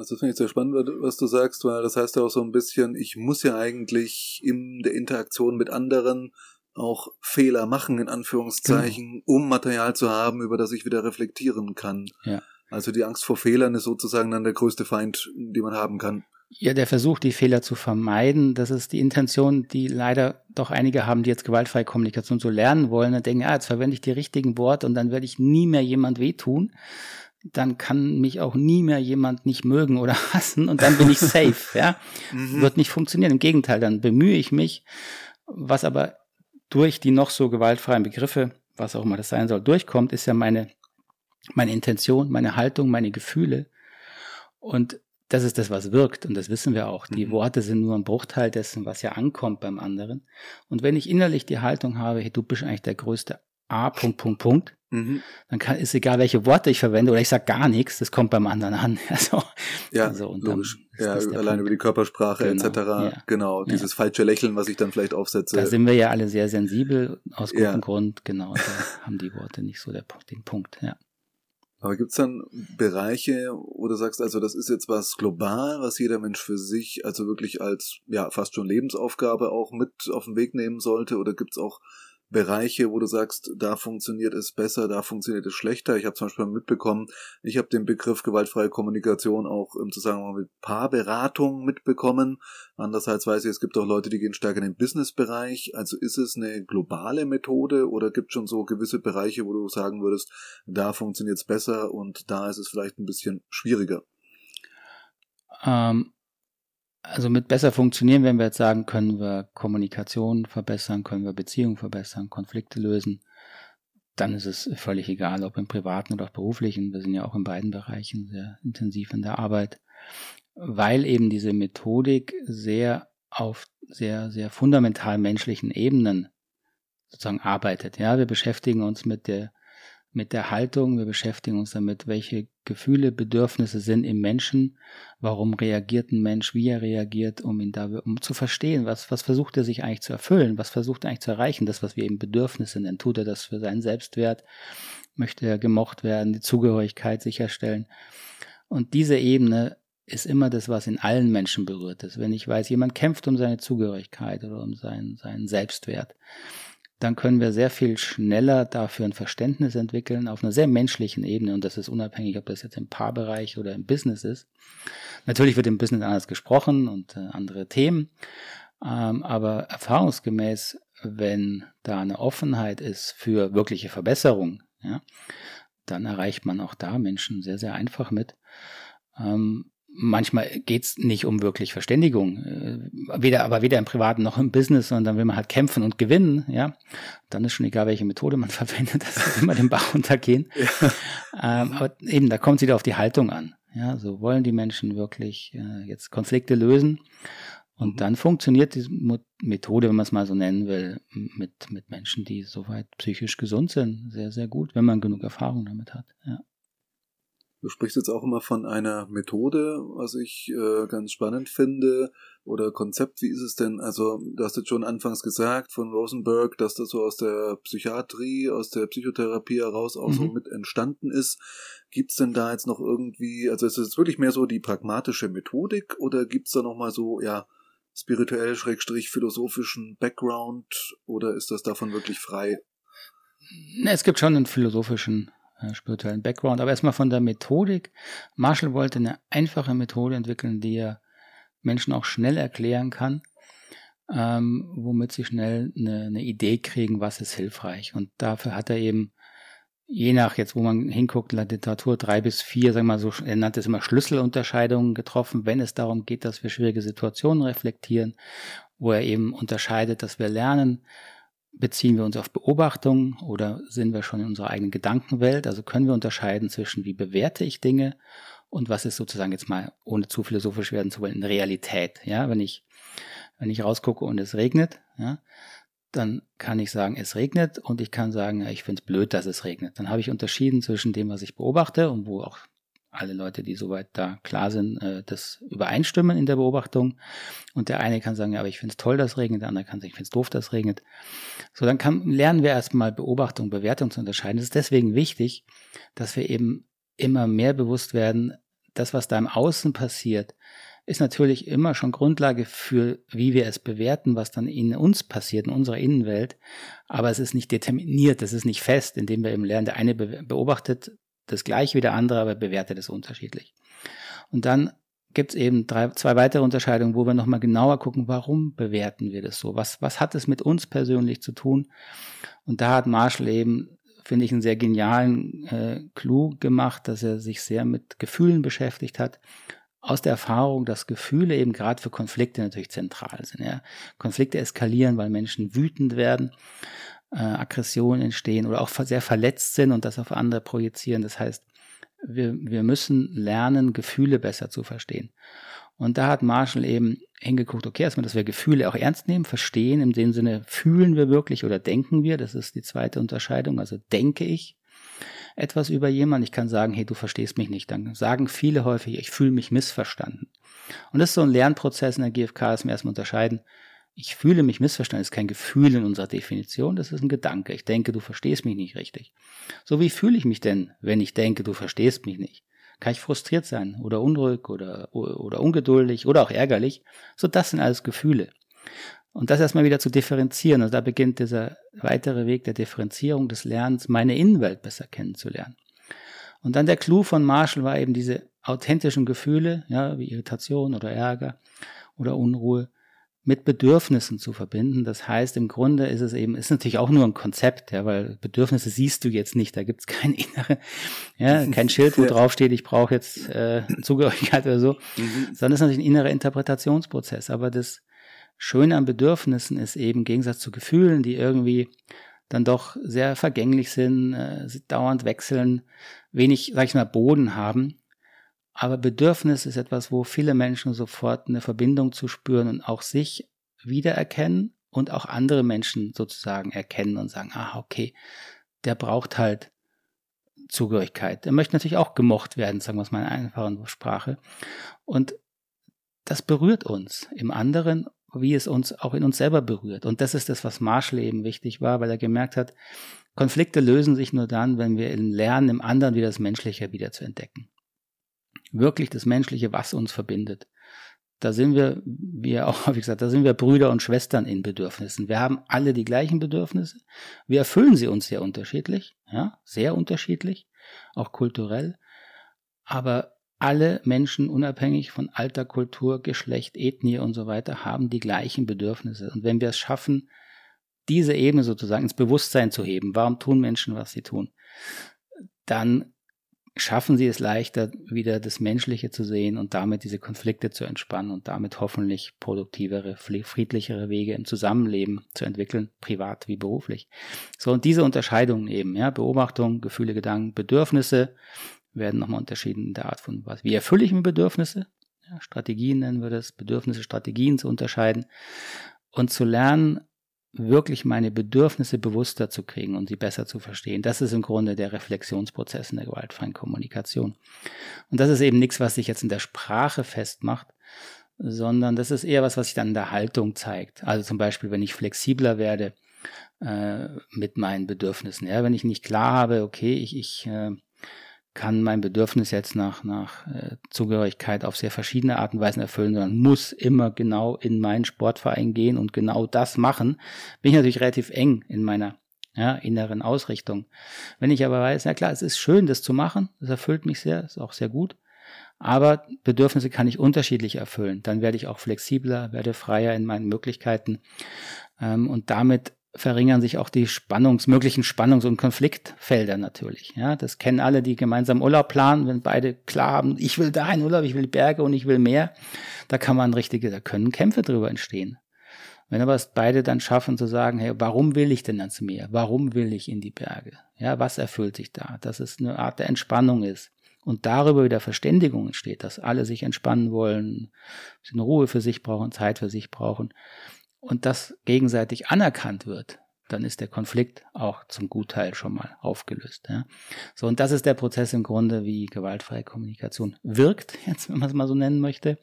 Also das finde ich sehr spannend, was du sagst, weil das heißt ja auch so ein bisschen, ich muss ja eigentlich in der Interaktion mit anderen auch Fehler machen, in Anführungszeichen, genau. um Material zu haben, über das ich wieder reflektieren kann. Ja. Also die Angst vor Fehlern ist sozusagen dann der größte Feind, den man haben kann. Ja, der Versuch, die Fehler zu vermeiden, das ist die Intention, die leider doch einige haben, die jetzt gewaltfreie Kommunikation so lernen wollen und denken, ah, jetzt verwende ich die richtigen Worte und dann werde ich nie mehr jemand wehtun dann kann mich auch nie mehr jemand nicht mögen oder hassen und dann bin ich safe, ja. Mhm. Wird nicht funktionieren. Im Gegenteil, dann bemühe ich mich, was aber durch die noch so gewaltfreien Begriffe, was auch immer das sein soll, durchkommt, ist ja meine, meine Intention, meine Haltung, meine Gefühle. Und das ist das, was wirkt. Und das wissen wir auch. Die mhm. Worte sind nur ein Bruchteil dessen, was ja ankommt beim anderen. Und wenn ich innerlich die Haltung habe, hey, du bist eigentlich der größte A, Punkt, Punkt, Punkt, Mhm. Dann kann, ist egal, welche Worte ich verwende oder ich sage gar nichts, das kommt beim anderen an. Also, ja, also, logisch. Ja, allein über die Körpersprache genau, etc. Ja. Genau, dieses ja. falsche Lächeln, was ich dann vielleicht aufsetze. Da sind wir ja alle sehr sensibel, aus gutem ja. Grund. Genau, da haben die Worte nicht so der, den Punkt, ja. Aber gibt's dann Bereiche, wo du sagst, also das ist jetzt was global, was jeder Mensch für sich, also wirklich als ja fast schon Lebensaufgabe auch mit auf den Weg nehmen sollte? Oder gibt's auch Bereiche, wo du sagst, da funktioniert es besser, da funktioniert es schlechter. Ich habe zum Beispiel mitbekommen, ich habe den Begriff gewaltfreie Kommunikation auch im Zusammenhang mit Paarberatung mitbekommen. Andererseits weiß ich, es gibt auch Leute, die gehen stärker in den Businessbereich. Also ist es eine globale Methode oder gibt es schon so gewisse Bereiche, wo du sagen würdest, da funktioniert es besser und da ist es vielleicht ein bisschen schwieriger? Ähm, also mit besser funktionieren, wenn wir jetzt sagen, können wir Kommunikation verbessern, können wir Beziehungen verbessern, Konflikte lösen, dann ist es völlig egal, ob im privaten oder auch beruflichen. Wir sind ja auch in beiden Bereichen sehr intensiv in der Arbeit, weil eben diese Methodik sehr auf sehr, sehr fundamental menschlichen Ebenen sozusagen arbeitet. Ja, wir beschäftigen uns mit der mit der Haltung, wir beschäftigen uns damit, welche Gefühle, Bedürfnisse sind im Menschen, warum reagiert ein Mensch, wie er reagiert, um ihn da, um zu verstehen, was, was versucht er sich eigentlich zu erfüllen, was versucht er eigentlich zu erreichen, das, was wir eben Bedürfnisse nennen, tut er das für seinen Selbstwert, möchte er gemocht werden, die Zugehörigkeit sicherstellen. Und diese Ebene ist immer das, was in allen Menschen berührt ist. Wenn ich weiß, jemand kämpft um seine Zugehörigkeit oder um seinen, seinen Selbstwert, dann können wir sehr viel schneller dafür ein Verständnis entwickeln auf einer sehr menschlichen Ebene und das ist unabhängig, ob das jetzt im Paarbereich oder im Business ist. Natürlich wird im Business anders gesprochen und äh, andere Themen, ähm, aber erfahrungsgemäß, wenn da eine Offenheit ist für wirkliche Verbesserung, ja, dann erreicht man auch da Menschen sehr, sehr einfach mit. Ähm, manchmal geht's nicht um wirklich Verständigung, äh, weder, aber weder im Privaten noch im Business, sondern dann will man halt kämpfen und gewinnen, ja. Dann ist schon egal, welche Methode man verwendet, das wird immer den Bach runtergehen. Ja. Ähm, aber eben, da kommt es wieder auf die Haltung an. Ja, so wollen die Menschen wirklich äh, jetzt Konflikte lösen. Und mhm. dann funktioniert die Methode, wenn man es mal so nennen will, mit, mit Menschen, die soweit psychisch gesund sind, sehr, sehr gut, wenn man genug Erfahrung damit hat. Ja. Du sprichst jetzt auch immer von einer Methode, was ich äh, ganz spannend finde, oder Konzept. Wie ist es denn? Also, du hast jetzt schon anfangs gesagt von Rosenberg, dass das so aus der Psychiatrie, aus der Psychotherapie heraus auch mhm. so mit entstanden ist. Gibt's denn da jetzt noch irgendwie, also ist es wirklich mehr so die pragmatische Methodik oder gibt's da nochmal so, ja, spirituell, schrägstrich, philosophischen Background oder ist das davon wirklich frei? Es gibt schon einen philosophischen spirituellen Background. Aber erstmal von der Methodik. Marshall wollte eine einfache Methode entwickeln, die er Menschen auch schnell erklären kann, ähm, womit sie schnell eine, eine Idee kriegen, was ist hilfreich. Und dafür hat er eben je nach jetzt, wo man hinguckt, in der Literatur drei bis vier, sagen wir mal so, er nannte es immer Schlüsselunterscheidungen getroffen, wenn es darum geht, dass wir schwierige Situationen reflektieren, wo er eben unterscheidet, dass wir lernen, Beziehen wir uns auf Beobachtung oder sind wir schon in unserer eigenen Gedankenwelt? Also können wir unterscheiden zwischen, wie bewerte ich Dinge und was ist sozusagen jetzt mal, ohne zu philosophisch werden zu wollen, eine Realität. Ja, wenn ich, wenn ich rausgucke und es regnet, ja, dann kann ich sagen, es regnet und ich kann sagen, ich finde es blöd, dass es regnet. Dann habe ich unterschieden zwischen dem, was ich beobachte und wo auch alle Leute, die soweit da klar sind, äh, das übereinstimmen in der Beobachtung. Und der eine kann sagen, ja, aber ich finde es toll, dass regnet, der andere kann sagen, ich finde es doof, dass regnet. So, dann kann, lernen wir erstmal Beobachtung, Bewertung zu unterscheiden. Es ist deswegen wichtig, dass wir eben immer mehr bewusst werden, das, was da im Außen passiert, ist natürlich immer schon Grundlage für, wie wir es bewerten, was dann in uns passiert, in unserer Innenwelt. Aber es ist nicht determiniert, es ist nicht fest, indem wir eben lernen, der eine beobachtet das gleiche wie der andere, aber bewertet es unterschiedlich. Und dann gibt es eben drei, zwei weitere Unterscheidungen, wo wir nochmal genauer gucken, warum bewerten wir das so? Was, was hat es mit uns persönlich zu tun? Und da hat Marshall eben, finde ich, einen sehr genialen äh, Clou gemacht, dass er sich sehr mit Gefühlen beschäftigt hat. Aus der Erfahrung, dass Gefühle eben gerade für Konflikte natürlich zentral sind. Ja? Konflikte eskalieren, weil Menschen wütend werden äh, Aggressionen entstehen oder auch sehr verletzt sind und das auf andere projizieren. Das heißt, wir, wir müssen lernen, Gefühle besser zu verstehen. Und da hat Marshall eben hingeguckt, okay, erstmal, dass wir Gefühle auch ernst nehmen, verstehen, im dem Sinne, fühlen wir wirklich oder denken wir, das ist die zweite Unterscheidung, also denke ich etwas über jemanden, ich kann sagen, hey, du verstehst mich nicht, dann sagen viele häufig, ich fühle mich missverstanden. Und das ist so ein Lernprozess in der GfK, dass wir erstmal unterscheiden, Ich fühle mich missverstanden, das ist kein Gefühl in unserer Definition, das ist ein Gedanke. Ich denke, du verstehst mich nicht richtig. So wie fühle ich mich denn, wenn ich denke, du verstehst mich nicht? Kann ich frustriert sein oder unruhig oder, oder ungeduldig oder auch ärgerlich? So, das sind alles Gefühle. Und das erstmal wieder zu differenzieren. Also da beginnt dieser weitere Weg der Differenzierung des Lernens, meine Innenwelt besser kennenzulernen. Und dann der Clou von Marshall war eben diese authentischen Gefühle, ja, wie Irritation oder Ärger oder Unruhe, mit Bedürfnissen zu verbinden. Das heißt, im Grunde ist es eben, ist natürlich auch nur ein Konzept, ja, weil Bedürfnisse siehst du jetzt nicht, da gibt's kein innere, ja, kein Schild, wo drauf steht, ich brauche jetzt äh, Zugehörigkeit oder so, mhm. sondern es ist natürlich ein innerer Interpretationsprozess. Aber das Schöne an Bedürfnissen ist eben im Gegensatz zu Gefühlen, die irgendwie dann doch sehr vergänglich sind, äh, dauernd wechseln, wenig, sag ich mal, Boden haben, aber Bedürfnis ist etwas, wo viele Menschen sofort eine Verbindung zu spüren und auch sich wiedererkennen und auch andere Menschen sozusagen erkennen und sagen, ah, okay, der braucht halt Zugehörigkeit. Er möchte natürlich auch gemocht werden, sagen wir es mal in einfachen Sprache. Und das berührt uns im anderen, wie es uns auch in uns selber berührt. Und das ist das, was Marshall eben wichtig war, weil er gemerkt hat, Konflikte lösen sich nur dann, wenn wir lernen, im anderen wieder das Menschliche wieder zu entdecken wirklich das Menschliche, was uns verbindet. Da sind wir, wie auch häufig gesagt, da sind wir Brüder und Schwestern in Bedürfnissen. Wir haben alle die gleichen Bedürfnisse. Wir erfüllen sie uns sehr unterschiedlich, ja, sehr unterschiedlich, auch kulturell. Aber alle Menschen, unabhängig von Alter, Kultur, Geschlecht, Ethnie und so weiter, haben die gleichen Bedürfnisse. Und wenn wir es schaffen, diese Ebene sozusagen ins Bewusstsein zu heben, warum tun Menschen, was sie tun, dann schaffen sie es leichter, wieder das Menschliche zu sehen und damit diese Konflikte zu entspannen und damit hoffentlich produktivere, friedlichere Wege im Zusammenleben zu entwickeln, privat wie beruflich. So, und diese Unterscheidungen eben, ja, Beobachtung, Gefühle, Gedanken, Bedürfnisse werden nochmal unterschieden in der Art von was. Wie erfülle ich mir Bedürfnisse? Ja, Strategien nennen wir das, Bedürfnisse, Strategien zu unterscheiden und zu lernen, wirklich meine Bedürfnisse bewusster zu kriegen und sie besser zu verstehen. Das ist im Grunde der Reflexionsprozess in der gewaltfreien Kommunikation. Und das ist eben nichts, was sich jetzt in der Sprache festmacht, sondern das ist eher was, was sich dann in der Haltung zeigt. Also zum Beispiel, wenn ich flexibler werde äh, mit meinen Bedürfnissen. Ja, wenn ich nicht klar habe, okay, ich, ich äh, kann mein Bedürfnis jetzt nach, nach äh, Zugehörigkeit auf sehr verschiedene Arten und Weisen erfüllen, sondern muss immer genau in meinen Sportverein gehen und genau das machen, bin ich natürlich relativ eng in meiner ja, inneren Ausrichtung. Wenn ich aber weiß, na klar, es ist schön, das zu machen, das erfüllt mich sehr, ist auch sehr gut, aber Bedürfnisse kann ich unterschiedlich erfüllen. Dann werde ich auch flexibler, werde freier in meinen Möglichkeiten ähm, und damit verringern sich auch die Spannungs, möglichen Spannungs- und Konfliktfelder natürlich. Ja, das kennen alle, die gemeinsam Urlaub planen, wenn beide klar haben, ich will da in Urlaub, ich will Berge und ich will mehr. Da kann man richtige, da können Kämpfe drüber entstehen. Wenn aber es beide dann schaffen zu sagen, hey, warum will ich denn ans Meer? Warum will ich in die Berge? Ja, was erfüllt sich da? Dass es eine Art der Entspannung ist. Und darüber wieder Verständigung entsteht, dass alle sich entspannen wollen, ein bisschen Ruhe für sich brauchen, Zeit für sich brauchen und das gegenseitig anerkannt wird, dann ist der Konflikt auch zum Gutteil schon mal aufgelöst. Ja. So, und das ist der Prozess im Grunde, wie gewaltfreie Kommunikation wirkt, jetzt, wenn man es mal so nennen möchte.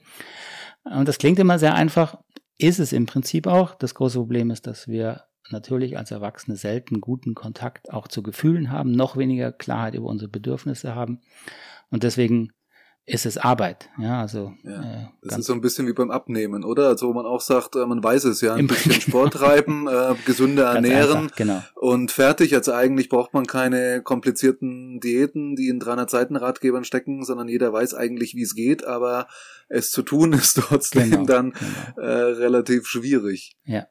Und das klingt immer sehr einfach, ist es im Prinzip auch. Das große Problem ist, dass wir natürlich als Erwachsene selten guten Kontakt auch zu Gefühlen haben, noch weniger Klarheit über unsere Bedürfnisse haben. Und deswegen ist es Arbeit. Ja, also. Ja, äh, das ist so ein bisschen wie beim Abnehmen, oder? Also wo man auch sagt, äh, man weiß es ja, ein bisschen Sport treiben, äh, gesünder ernähren einfach, genau. und fertig. Also eigentlich braucht man keine komplizierten Diäten, die in 300 Seiten Ratgebern stecken, sondern jeder weiß eigentlich, wie es geht, aber es zu tun ist trotzdem genau, dann genau. Äh, relativ schwierig. Ja.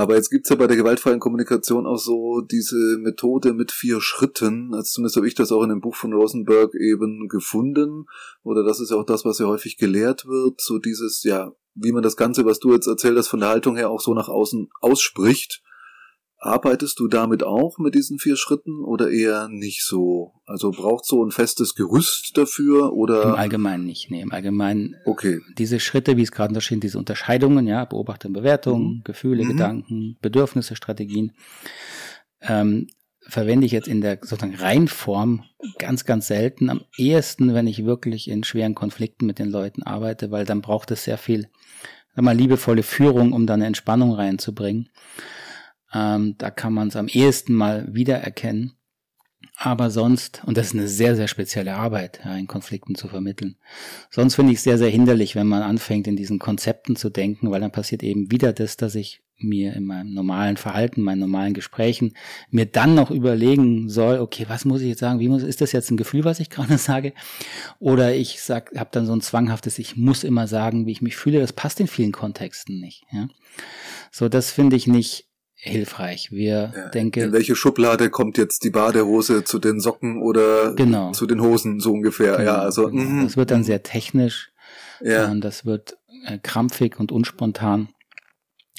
Aber jetzt gibt's ja bei der gewaltfreien Kommunikation auch so diese Methode mit vier Schritten. Also zumindest habe ich das auch in dem Buch von Rosenberg eben gefunden. Oder das ist ja auch das, was ja häufig gelehrt wird. So dieses, ja, wie man das Ganze, was du jetzt erzählt hast, von der Haltung her auch so nach außen ausspricht. Arbeitest du damit auch mit diesen vier Schritten oder eher nicht so? Also braucht so ein festes Gerüst dafür oder? Im Allgemeinen nicht, nee, im Allgemeinen. Okay. Diese Schritte, wie es gerade steht, diese Unterscheidungen, ja, Beobachtung, Bewertung, mhm. Gefühle, mhm. Gedanken, Bedürfnisse, Strategien, ähm, verwende ich jetzt in der sozusagen Reinform ganz, ganz selten. Am ehesten, wenn ich wirklich in schweren Konflikten mit den Leuten arbeite, weil dann braucht es sehr viel sag mal, liebevolle Führung, um da eine Entspannung reinzubringen. Ähm, da kann man es am ehesten mal wiedererkennen. Aber sonst, und das ist eine sehr, sehr spezielle Arbeit, ja, in Konflikten zu vermitteln. Sonst finde ich es sehr, sehr hinderlich, wenn man anfängt, in diesen Konzepten zu denken, weil dann passiert eben wieder das, dass ich mir in meinem normalen Verhalten, meinen normalen Gesprächen, mir dann noch überlegen soll, okay, was muss ich jetzt sagen? Wie muss, ist das jetzt ein Gefühl, was ich gerade sage? Oder ich sag, habe dann so ein zwanghaftes, ich muss immer sagen, wie ich mich fühle. Das passt in vielen Kontexten nicht. Ja? So, das finde ich nicht hilfreich. Wir ja, denken. In welche Schublade kommt jetzt die Badehose zu den Socken oder genau. zu den Hosen so ungefähr? Genau, ja, also genau. das wird dann sehr technisch. Ja. Und das wird äh, krampfig und unspontan.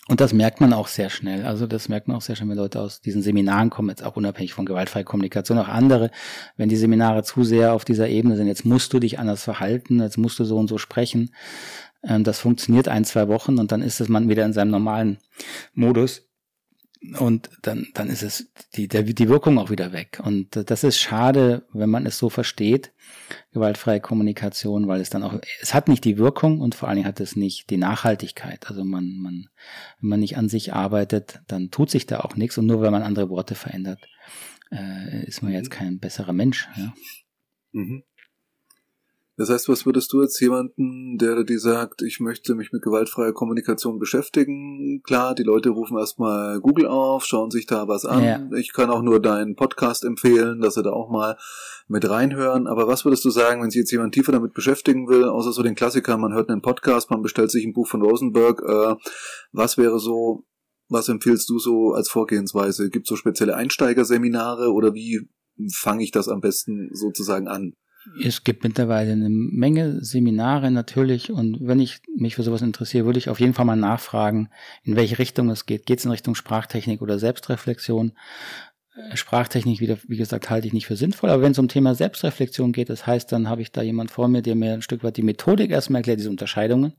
Und das merkt man auch sehr schnell. Also das merkt man auch sehr schnell, wenn Leute aus diesen Seminaren kommen, jetzt auch unabhängig von gewaltfreier Kommunikation, auch andere, wenn die Seminare zu sehr auf dieser Ebene sind, jetzt musst du dich anders verhalten, jetzt musst du so und so sprechen. Ähm, das funktioniert ein, zwei Wochen und dann ist es man wieder in seinem normalen Modus und dann, dann ist es die, der, die Wirkung auch wieder weg. Und das ist schade, wenn man es so versteht, gewaltfreie Kommunikation, weil es dann auch, es hat nicht die Wirkung und vor allen Dingen hat es nicht die Nachhaltigkeit. Also man, man, wenn man nicht an sich arbeitet, dann tut sich da auch nichts und nur wenn man andere Worte verändert, äh, ist man jetzt kein besserer Mensch. Ja. Mhm. Das heißt, was würdest du jetzt jemanden, der dir sagt, ich möchte mich mit gewaltfreier Kommunikation beschäftigen? Klar, die Leute rufen erstmal Google auf, schauen sich da was an. Ja. Ich kann auch nur deinen Podcast empfehlen, dass sie da auch mal mit reinhören. Aber was würdest du sagen, wenn sich jetzt jemand tiefer damit beschäftigen will, außer so den Klassiker, man hört einen Podcast, man bestellt sich ein Buch von Rosenberg, äh, was wäre so, was empfiehlst du so als Vorgehensweise? Gibt es so spezielle Einsteigerseminare oder wie fange ich das am besten sozusagen an? Es gibt mittlerweile eine Menge Seminare natürlich und wenn ich mich für sowas interessiere, würde ich auf jeden Fall mal nachfragen, in welche Richtung es geht. Geht es in Richtung Sprachtechnik oder Selbstreflexion? Äh, Sprachtechnik, wieder, wie gesagt, halte ich nicht für sinnvoll, aber wenn es um Thema Selbstreflexion geht, das heißt, dann habe ich da jemand vor mir, der mir ein Stück weit die Methodik erstmal erklärt, diese Unterscheidungen.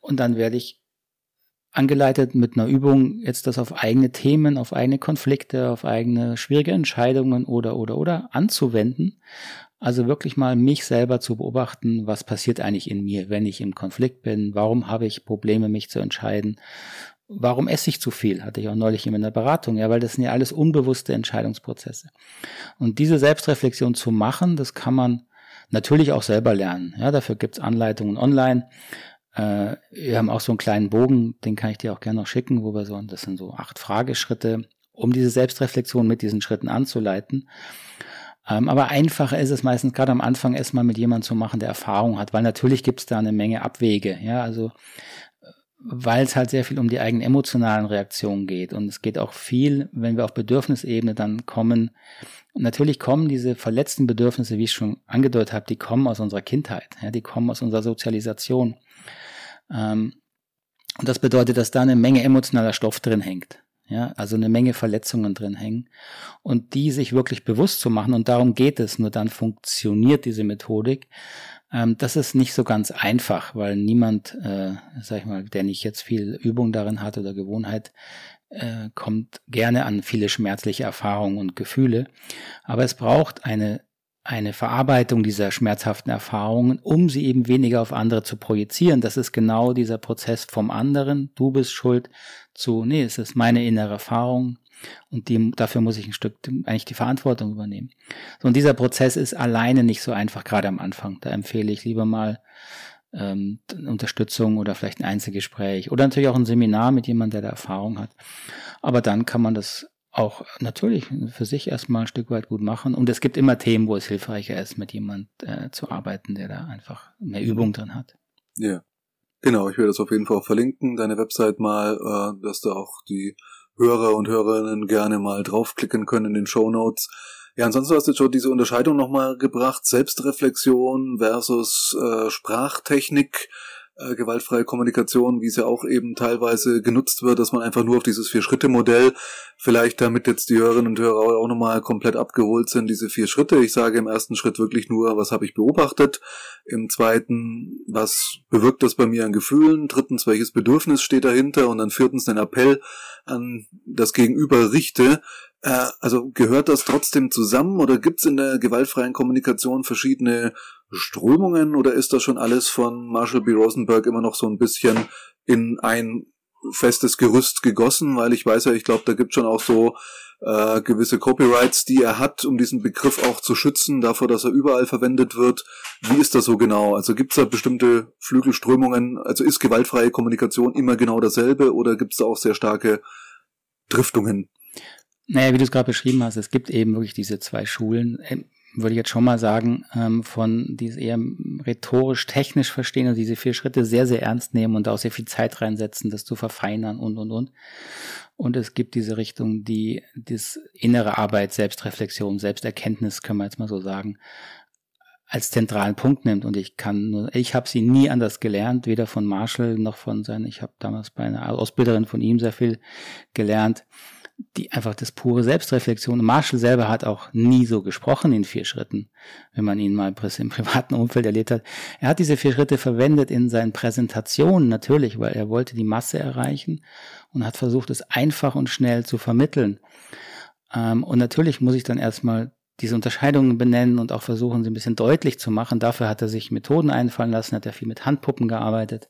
Und dann werde ich angeleitet mit einer Übung, jetzt das auf eigene Themen, auf eigene Konflikte, auf eigene schwierige Entscheidungen oder, oder, oder anzuwenden. Also wirklich mal mich selber zu beobachten, was passiert eigentlich in mir, wenn ich im Konflikt bin, warum habe ich Probleme, mich zu entscheiden, warum esse ich zu viel, hatte ich auch neulich in der Beratung, ja, weil das sind ja alles unbewusste Entscheidungsprozesse. Und diese Selbstreflexion zu machen, das kann man natürlich auch selber lernen. Ja, dafür gibt's Anleitungen online. Äh, wir haben auch so einen kleinen Bogen, den kann ich dir auch gerne noch schicken, wo wir so, das sind so acht Frageschritte, um diese Selbstreflexion mit diesen Schritten anzuleiten. Ähm, aber einfacher ist es meistens gerade am Anfang erstmal mit jemandem zu machen, der Erfahrung hat, weil natürlich gibt es da eine Menge Abwege. Ja, also weil es halt sehr viel um die eigenen emotionalen Reaktionen geht. Und es geht auch viel, wenn wir auf Bedürfnisebene dann kommen. Natürlich kommen diese verletzten Bedürfnisse, wie ich schon angedeutet habe, die kommen aus unserer Kindheit, ja, die kommen aus unserer Sozialisation. Ähm, und das bedeutet, dass da eine Menge emotionaler Stoff drin hängt ja, also eine Menge Verletzungen drin hängen und die sich wirklich bewusst zu machen und darum geht es, nur dann funktioniert diese Methodik. Ähm, das ist nicht so ganz einfach, weil niemand, äh, sag ich mal, der nicht jetzt viel Übung darin hat oder Gewohnheit, äh, kommt gerne an viele schmerzliche Erfahrungen und Gefühle. Aber es braucht eine eine Verarbeitung dieser schmerzhaften Erfahrungen, um sie eben weniger auf andere zu projizieren. Das ist genau dieser Prozess vom anderen, du bist schuld, zu, nee, es ist meine innere Erfahrung und die, dafür muss ich ein Stück eigentlich die Verantwortung übernehmen. So, und dieser Prozess ist alleine nicht so einfach, gerade am Anfang. Da empfehle ich lieber mal ähm, Unterstützung oder vielleicht ein Einzelgespräch oder natürlich auch ein Seminar mit jemandem, der da Erfahrung hat. Aber dann kann man das auch natürlich für sich erstmal ein Stück weit gut machen. Und es gibt immer Themen, wo es hilfreicher ist, mit jemand äh, zu arbeiten, der da einfach mehr Übung drin hat. Ja. Genau, ich werde das auf jeden Fall auch verlinken, deine Website mal, äh, dass da auch die Hörer und Hörerinnen gerne mal draufklicken können in den Show Notes. Ja, ansonsten hast du schon diese Unterscheidung nochmal gebracht, Selbstreflexion versus äh, Sprachtechnik äh, gewaltfreie Kommunikation, wie es ja auch eben teilweise genutzt wird, dass man einfach nur auf dieses Vier-Schritte-Modell, vielleicht damit jetzt die Hörerinnen und Hörer auch nochmal komplett abgeholt sind, diese vier Schritte. Ich sage im ersten Schritt wirklich nur, was habe ich beobachtet? Im zweiten, was bewirkt das bei mir an Gefühlen? Drittens, welches Bedürfnis steht dahinter? Und dann viertens den Appell an das Gegenüber richte, Äh, also gehört das trotzdem zusammen oder gibt es in der gewaltfreien Kommunikation verschiedene Strömungen oder ist das schon alles von Marshall B. Rosenberg immer noch so ein bisschen in ein festes Gerüst gegossen? Weil ich weiß ja, ich glaube, da gibt schon auch so äh, gewisse Copyrights, die er hat, um diesen Begriff auch zu schützen, davor, dass er überall verwendet wird. Wie ist das so genau? Also gibt es da bestimmte Flügelströmungen? Also ist gewaltfreie Kommunikation immer genau dasselbe oder gibt es da auch sehr starke Driftungen? Naja, wie du es gerade beschrieben hast, es gibt eben wirklich diese zwei Schulen. Würde ich jetzt schon mal sagen, ähm, von die es eher rhetorisch, technisch verstehen und diese vier Schritte sehr, sehr ernst nehmen und auch sehr viel Zeit reinsetzen, das zu verfeinern und, und, und. Und es gibt diese Richtung, die das innere Arbeit, Selbstreflexion, Selbsterkenntnis, können wir jetzt mal so sagen, als zentralen Punkt nimmt. Und ich kann nur, ich habe sie nie anders gelernt, weder von Marshall noch von seinen, ich habe damals bei einer Ausbilderin von ihm sehr viel gelernt die einfach das pure Selbstreflexion. Marshall selber hat auch nie so gesprochen in vier Schritten, wenn man ihn mal im privaten Umfeld erlebt hat. Er hat diese vier Schritte verwendet in seinen Präsentationen natürlich, weil er wollte die Masse erreichen und hat versucht, es einfach und schnell zu vermitteln. Ähm, und natürlich muss ich dann erstmal diese Unterscheidungen benennen und auch versuchen, sie ein bisschen deutlich zu machen. Dafür hat er sich Methoden einfallen lassen, hat er viel mit Handpuppen gearbeitet.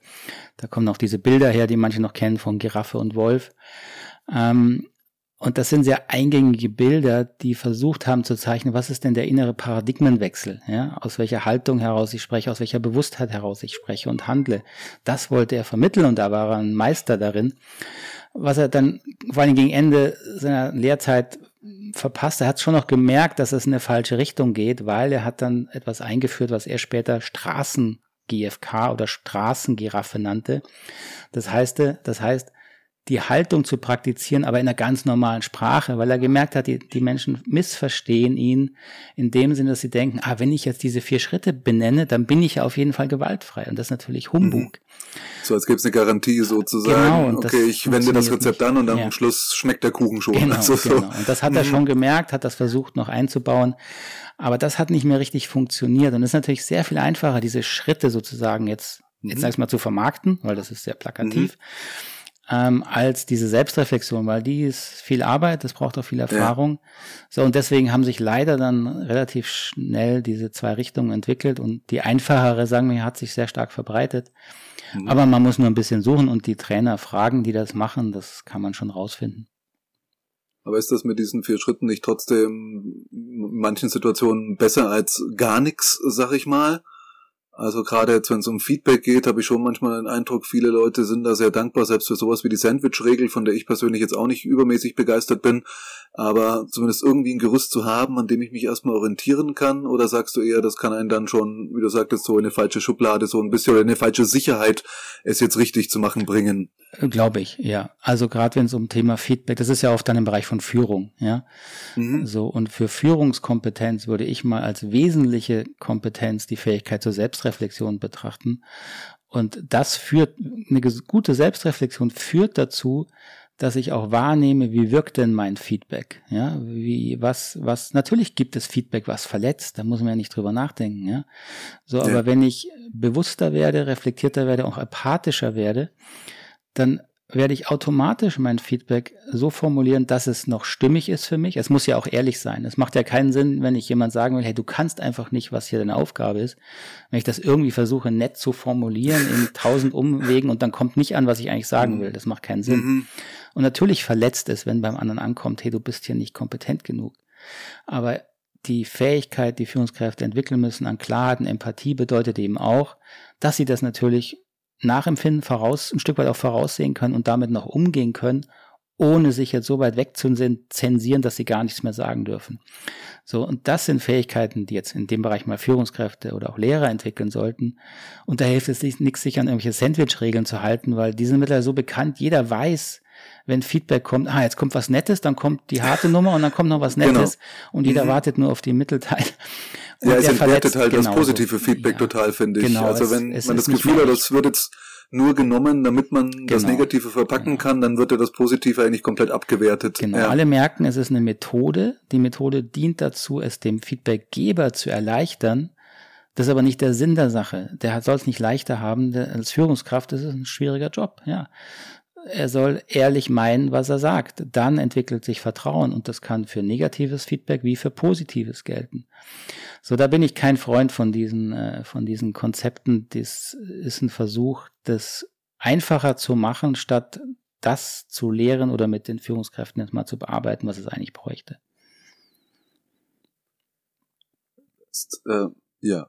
Da kommen auch diese Bilder her, die manche noch kennen von Giraffe und Wolf. Ähm, und das sind sehr eingängige Bilder, die versucht haben zu zeichnen, was ist denn der innere Paradigmenwechsel, ja, aus welcher Haltung heraus ich spreche, aus welcher Bewusstheit heraus ich spreche und handle. Das wollte er vermitteln und da war er ein Meister darin. Was er dann vor allem gegen Ende seiner Lehrzeit verpasst, er hat schon noch gemerkt, dass es in eine falsche Richtung geht, weil er hat dann etwas eingeführt, was er später Straßen GFK oder Straßengiraffe nannte. Das heißt, das heißt, die Haltung zu praktizieren, aber in einer ganz normalen Sprache, weil er gemerkt hat, die, die Menschen missverstehen ihn in dem Sinne, dass sie denken, ah, wenn ich jetzt diese vier Schritte benenne, dann bin ich ja auf jeden Fall gewaltfrei. Und das ist natürlich Humbug. Mhm. So als gäbe es eine Garantie sozusagen. Genau, okay, ich wende das Rezept an und dann ja. am Schluss schmeckt der Kuchen schon. Genau, also genau. Und das hat er mhm. schon gemerkt, hat das versucht noch einzubauen. Aber das hat nicht mehr richtig funktioniert. Und es ist natürlich sehr viel einfacher, diese Schritte sozusagen jetzt, jetzt mhm. sag ich mal, zu vermarkten, weil das ist sehr plakativ. Mhm ähm, als diese Selbstreflexion, weil die ist viel Arbeit, das braucht auch viel Erfahrung. Ja. So, und deswegen haben sich leider dann relativ schnell diese zwei Richtungen entwickelt und die einfachere, sagen wir, hat sich sehr stark verbreitet. Mhm. Aber man muss nur ein bisschen suchen und die Trainer fragen, die das machen, das kann man schon rausfinden. Aber ist das mit diesen vier Schritten nicht trotzdem in manchen Situationen besser als gar nichts, sag ich mal? Also gerade jetzt, wenn es um Feedback geht, habe ich schon manchmal den Eindruck, viele Leute sind da sehr dankbar, selbst für sowas wie die Sandwich-Regel, von der ich persönlich jetzt auch nicht übermäßig begeistert bin. Aber zumindest irgendwie ein Gerüst zu haben, an dem ich mich erstmal orientieren kann, oder sagst du eher, das kann einen dann schon, wie du sagtest, so in eine falsche Schublade, so ein bisschen oder eine falsche Sicherheit, es jetzt richtig zu machen bringen? Glaube ich, ja. Also gerade wenn es um Thema Feedback, das ist ja oft dann im Bereich von Führung, ja. Mhm. So, und für Führungskompetenz würde ich mal als wesentliche Kompetenz die Fähigkeit zur Selbstreflexion betrachten. Und das führt, eine gute Selbstreflexion führt dazu, dass ich auch wahrnehme, wie wirkt denn mein Feedback? Ja, wie, was, was, natürlich gibt es Feedback, was verletzt, da muss man ja nicht drüber nachdenken, ja. So, ja. aber wenn ich bewusster werde, reflektierter werde, auch apathischer werde, dann werde ich automatisch mein Feedback so formulieren, dass es noch stimmig ist für mich. Es muss ja auch ehrlich sein. Es macht ja keinen Sinn, wenn ich jemand sagen will, hey, du kannst einfach nicht, was hier deine Aufgabe ist. Wenn ich das irgendwie versuche, nett zu formulieren in tausend Umwegen und dann kommt nicht an, was ich eigentlich sagen mhm. will. Das macht keinen Sinn. Mhm. Und natürlich verletzt es, wenn beim anderen ankommt, hey, du bist hier nicht kompetent genug. Aber die Fähigkeit, die Führungskräfte entwickeln müssen an Klarheit und Empathie bedeutet eben auch, dass sie das natürlich nachempfinden, voraus, ein Stück weit auch voraussehen können und damit noch umgehen können, ohne sich jetzt so weit weg zu zensieren, dass sie gar nichts mehr sagen dürfen. So, und das sind Fähigkeiten, die jetzt in dem Bereich mal Führungskräfte oder auch Lehrer entwickeln sollten. Und da hilft es nichts, sich an irgendwelche Sandwich-Regeln zu halten, weil die sind mittlerweile so bekannt, jeder weiß, wenn Feedback kommt, ah, jetzt kommt was Nettes, dann kommt die harte Nummer und dann kommt noch was genau. Nettes genau. und jeder mhm. wartet nur auf die Mittelteil. Und ja, es entwertet halt das positive Feedback ja. total, finde ich. Genau, also wenn es, es man das Gefühl hat, das wird jetzt nur genommen, damit man genau. das Negative verpacken genau. kann, dann wird ja das Positive eigentlich komplett abgewertet. Genau, ja. alle merken, es ist eine Methode. Die Methode dient dazu, es dem Feedbackgeber zu erleichtern. Das ist aber nicht der Sinn der Sache. Der soll es nicht leichter haben. Der, als Führungskraft ist es ein schwieriger Job, ja er soll ehrlich meinen, was er sagt. Dann entwickelt sich Vertrauen und das kann für negatives Feedback wie für positives gelten. So, da bin ich kein Freund von diesen, äh, von diesen Konzepten. Das ist ein Versuch, das einfacher zu machen, statt das zu lehren oder mit den Führungskräften jetzt mal zu bearbeiten, was es eigentlich bräuchte. Ist, äh, ja,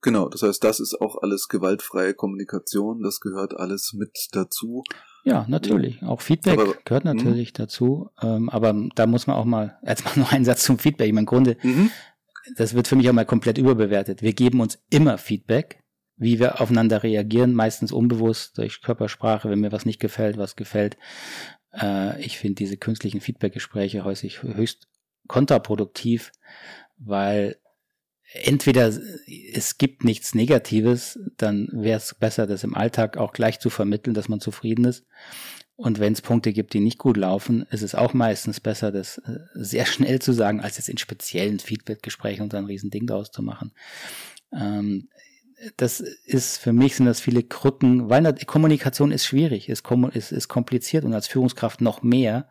genau. Das heißt, das ist auch alles gewaltfreie Kommunikation. Das gehört alles mit dazu. Ja, natürlich. Auch Feedback aber, gehört mhm. natürlich mh. dazu. Ähm, aber da muss man auch mal, jetzt mal noch einen Satz zum Feedback. Ich meine, im Grunde, mhm. das wird für mich auch mal komplett überbewertet. Wir geben uns immer Feedback wie wir aufeinander reagieren, meistens unbewusst durch Körpersprache, wenn mir was nicht gefällt, was gefällt. Äh, ich finde diese künstlichen Feedbackgespräche häufig höchst kontraproduktiv, weil entweder es gibt nichts Negatives, dann wäre es besser, das im Alltag auch gleich zu vermitteln, dass man zufrieden ist. Und wenn es Punkte gibt, die nicht gut laufen, ist es auch meistens besser, das äh, sehr schnell zu sagen, als jetzt in speziellen Feedbackgesprächen und ein Riesending daraus zu machen. Ähm, das ist für mich sind das viele Krücken, weil Kommunikation ist schwierig, ist, ist, ist kompliziert und als Führungskraft noch mehr.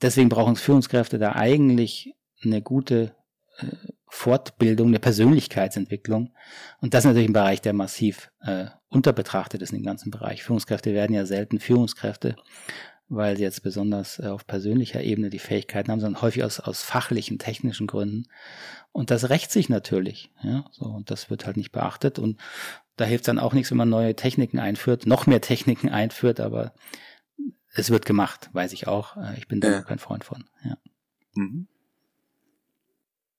Deswegen brauchen Führungskräfte da eigentlich eine gute äh, Fortbildung, eine Persönlichkeitsentwicklung. Und das ist natürlich ein Bereich, der massiv äh, unterbetrachtet ist in dem ganzen Bereich. Führungskräfte werden ja selten Führungskräfte, weil sie jetzt besonders äh, auf persönlicher Ebene die Fähigkeiten haben, sondern häufig aus, aus fachlichen, technischen Gründen. Und das rächt sich natürlich. Ja, so, und das wird halt nicht beachtet. Und da hilft dann auch nichts, wenn man neue Techniken einführt, noch mehr Techniken einführt, aber es wird gemacht, weiß ich auch. Äh, ich bin da ja. kein Freund von. Ja. Mhm.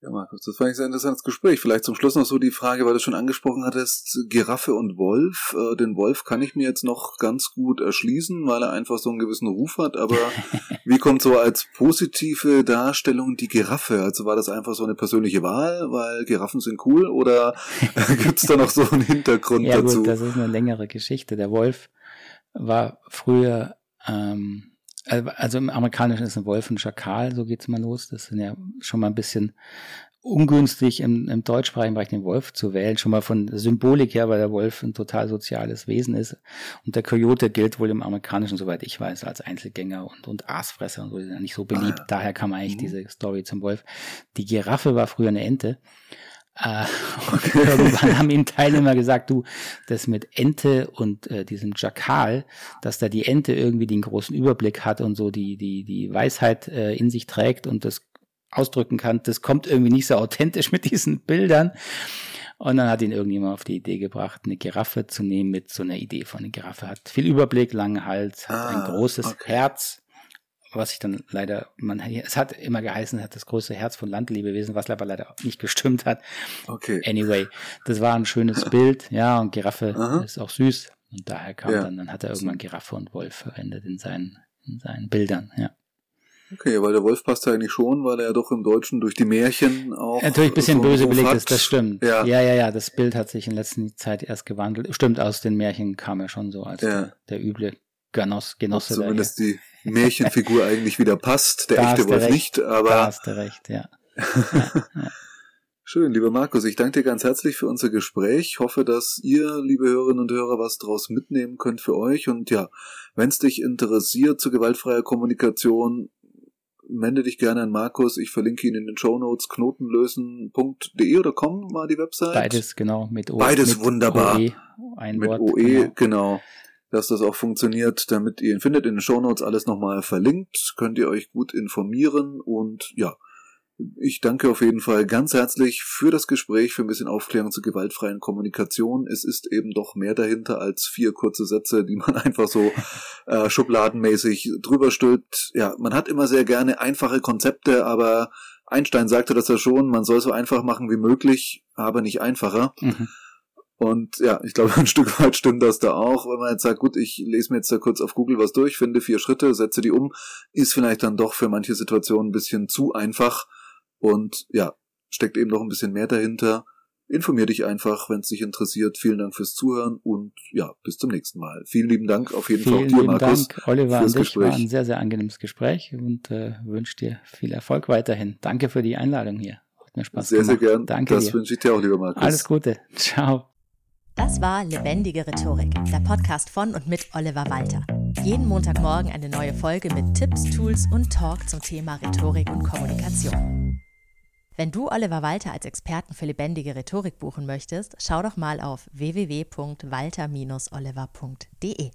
Ja, Markus, das war ein sehr interessantes Gespräch. Vielleicht zum Schluss noch so die Frage, weil du schon angesprochen hattest, Giraffe und Wolf. Äh, den Wolf kann ich mir jetzt noch ganz gut erschließen, weil er einfach so einen gewissen Ruf hat. Aber wie kommt so als positive Darstellung die Giraffe? Also war das einfach so eine persönliche Wahl, weil Giraffen sind cool? Oder gibt's da noch so einen Hintergrund ja, dazu? Gut, das ist eine längere Geschichte. Der Wolf war früher... Ähm äh, also im Amerikanischen ist ein Wolf ein Schakal, so geht's mal los. Das sind ja schon mal ein bisschen ungünstig im, im deutschsprachigen Bereich den Wolf zu wählen, schon mal von Symbolik her, weil der Wolf ein total soziales Wesen ist. Und der Coyote gilt wohl im Amerikanischen, soweit ich weiß, als Einzelgänger und, und Aasfresser und so, die sind ja nicht so beliebt. Ah, Daher kam eigentlich mhm. diese Story zum Wolf. Die Giraffe war früher eine Ente. Äh, okay. irgendwann haben ihm Teilnehmer gesagt, du, das mit Ente und äh, diesem Jakal, dass da die Ente irgendwie den großen Überblick hat und so die, die, die Weisheit äh, in sich trägt und das ausdrücken kann, das kommt irgendwie nicht so authentisch mit diesen Bildern. Und dann hat ihn irgendjemand auf die Idee gebracht, eine Giraffe zu nehmen mit so einer Idee von einer Giraffe. Hat viel Überblick, langen Hals, hat ah, ein großes okay. Herz was ich dann leider, man, es hat immer geheißen, hat das größte Herz von Landlebewesen, was aber leider nicht gestimmt hat. Okay. Anyway, das war ein schönes Bild, ja, und Giraffe Aha. ist auch süß. Und daher kam ja. dann, dann hat er irgendwann Giraffe und Wolf verwendet in seinen, in seinen Bildern, ja. Okay, weil der Wolf passt ja eigentlich schon, weil er ja doch im Deutschen durch die Märchen auch. Natürlich ein bisschen so böse belegt ist, das stimmt. Ja. ja, ja, ja, das Bild hat sich in letzter Zeit erst gewandelt. Stimmt, aus den Märchen kam er schon so als ja. der, der üble Genoss, Genosse. Zumindest die Märchenfigur eigentlich wieder passt, der da echte Wolf recht, nicht, aber. Da hast du recht, ja. ja, ja. Schön, lieber Markus, ich danke dir ganz herzlich für unser Gespräch. Ich hoffe, dass ihr, liebe Hörerinnen und Hörer, was daraus mitnehmen könnt für euch. Und ja, wenn es dich interessiert zu gewaltfreier Kommunikation, melde dich gerne an Markus. Ich verlinke ihn in den Shownotes. Knotenlösen.de oder com war die Website. Beides, genau. Mit O Beides mit wunderbar. OE, ein mit Wort, OE, genau. genau dass das auch funktioniert, damit ihr ihn findet. In den Shownotes alles nochmal verlinkt, könnt ihr euch gut informieren und ja, ich danke auf jeden Fall ganz herzlich für das Gespräch, für ein bisschen Aufklärung zur gewaltfreien Kommunikation. Es ist eben doch mehr dahinter als vier kurze Sätze, die man einfach so äh, schubladenmäßig drüber stülpt. Ja, man hat immer sehr gerne einfache Konzepte, aber Einstein sagte das ja schon, man soll so einfach machen wie möglich, aber nicht einfacher. Mhm. Und ja, ich glaube, ein Stück weit stimmt das da auch. Wenn man jetzt sagt, gut, ich lese mir jetzt da kurz auf Google was durch, finde vier Schritte, setze die um, ist vielleicht dann doch für manche Situationen ein bisschen zu einfach. Und ja, steckt eben noch ein bisschen mehr dahinter. Informier dich einfach, wenn es dich interessiert. Vielen Dank fürs Zuhören und ja, bis zum nächsten Mal. Vielen lieben Dank auf jeden Vielen Fall auch dir, Markus. Dank, Oliver, fürs an dich Gespräch. war ein sehr, sehr angenehmes Gespräch und äh, wünsche dir viel Erfolg weiterhin. Danke für die Einladung hier. Hat mir Spaß sehr, gemacht. Sehr, sehr gern. Danke das dir. wünsche ich dir auch, lieber Markus. Alles Gute. Ciao. Das war Lebendige Rhetorik, der Podcast von und mit Oliver Walter. Jeden Montagmorgen eine neue Folge mit Tipps, Tools und Talk zum Thema Rhetorik und Kommunikation. Wenn du Oliver Walter als Experten für lebendige Rhetorik buchen möchtest, schau doch mal auf www.walter-oliver.de.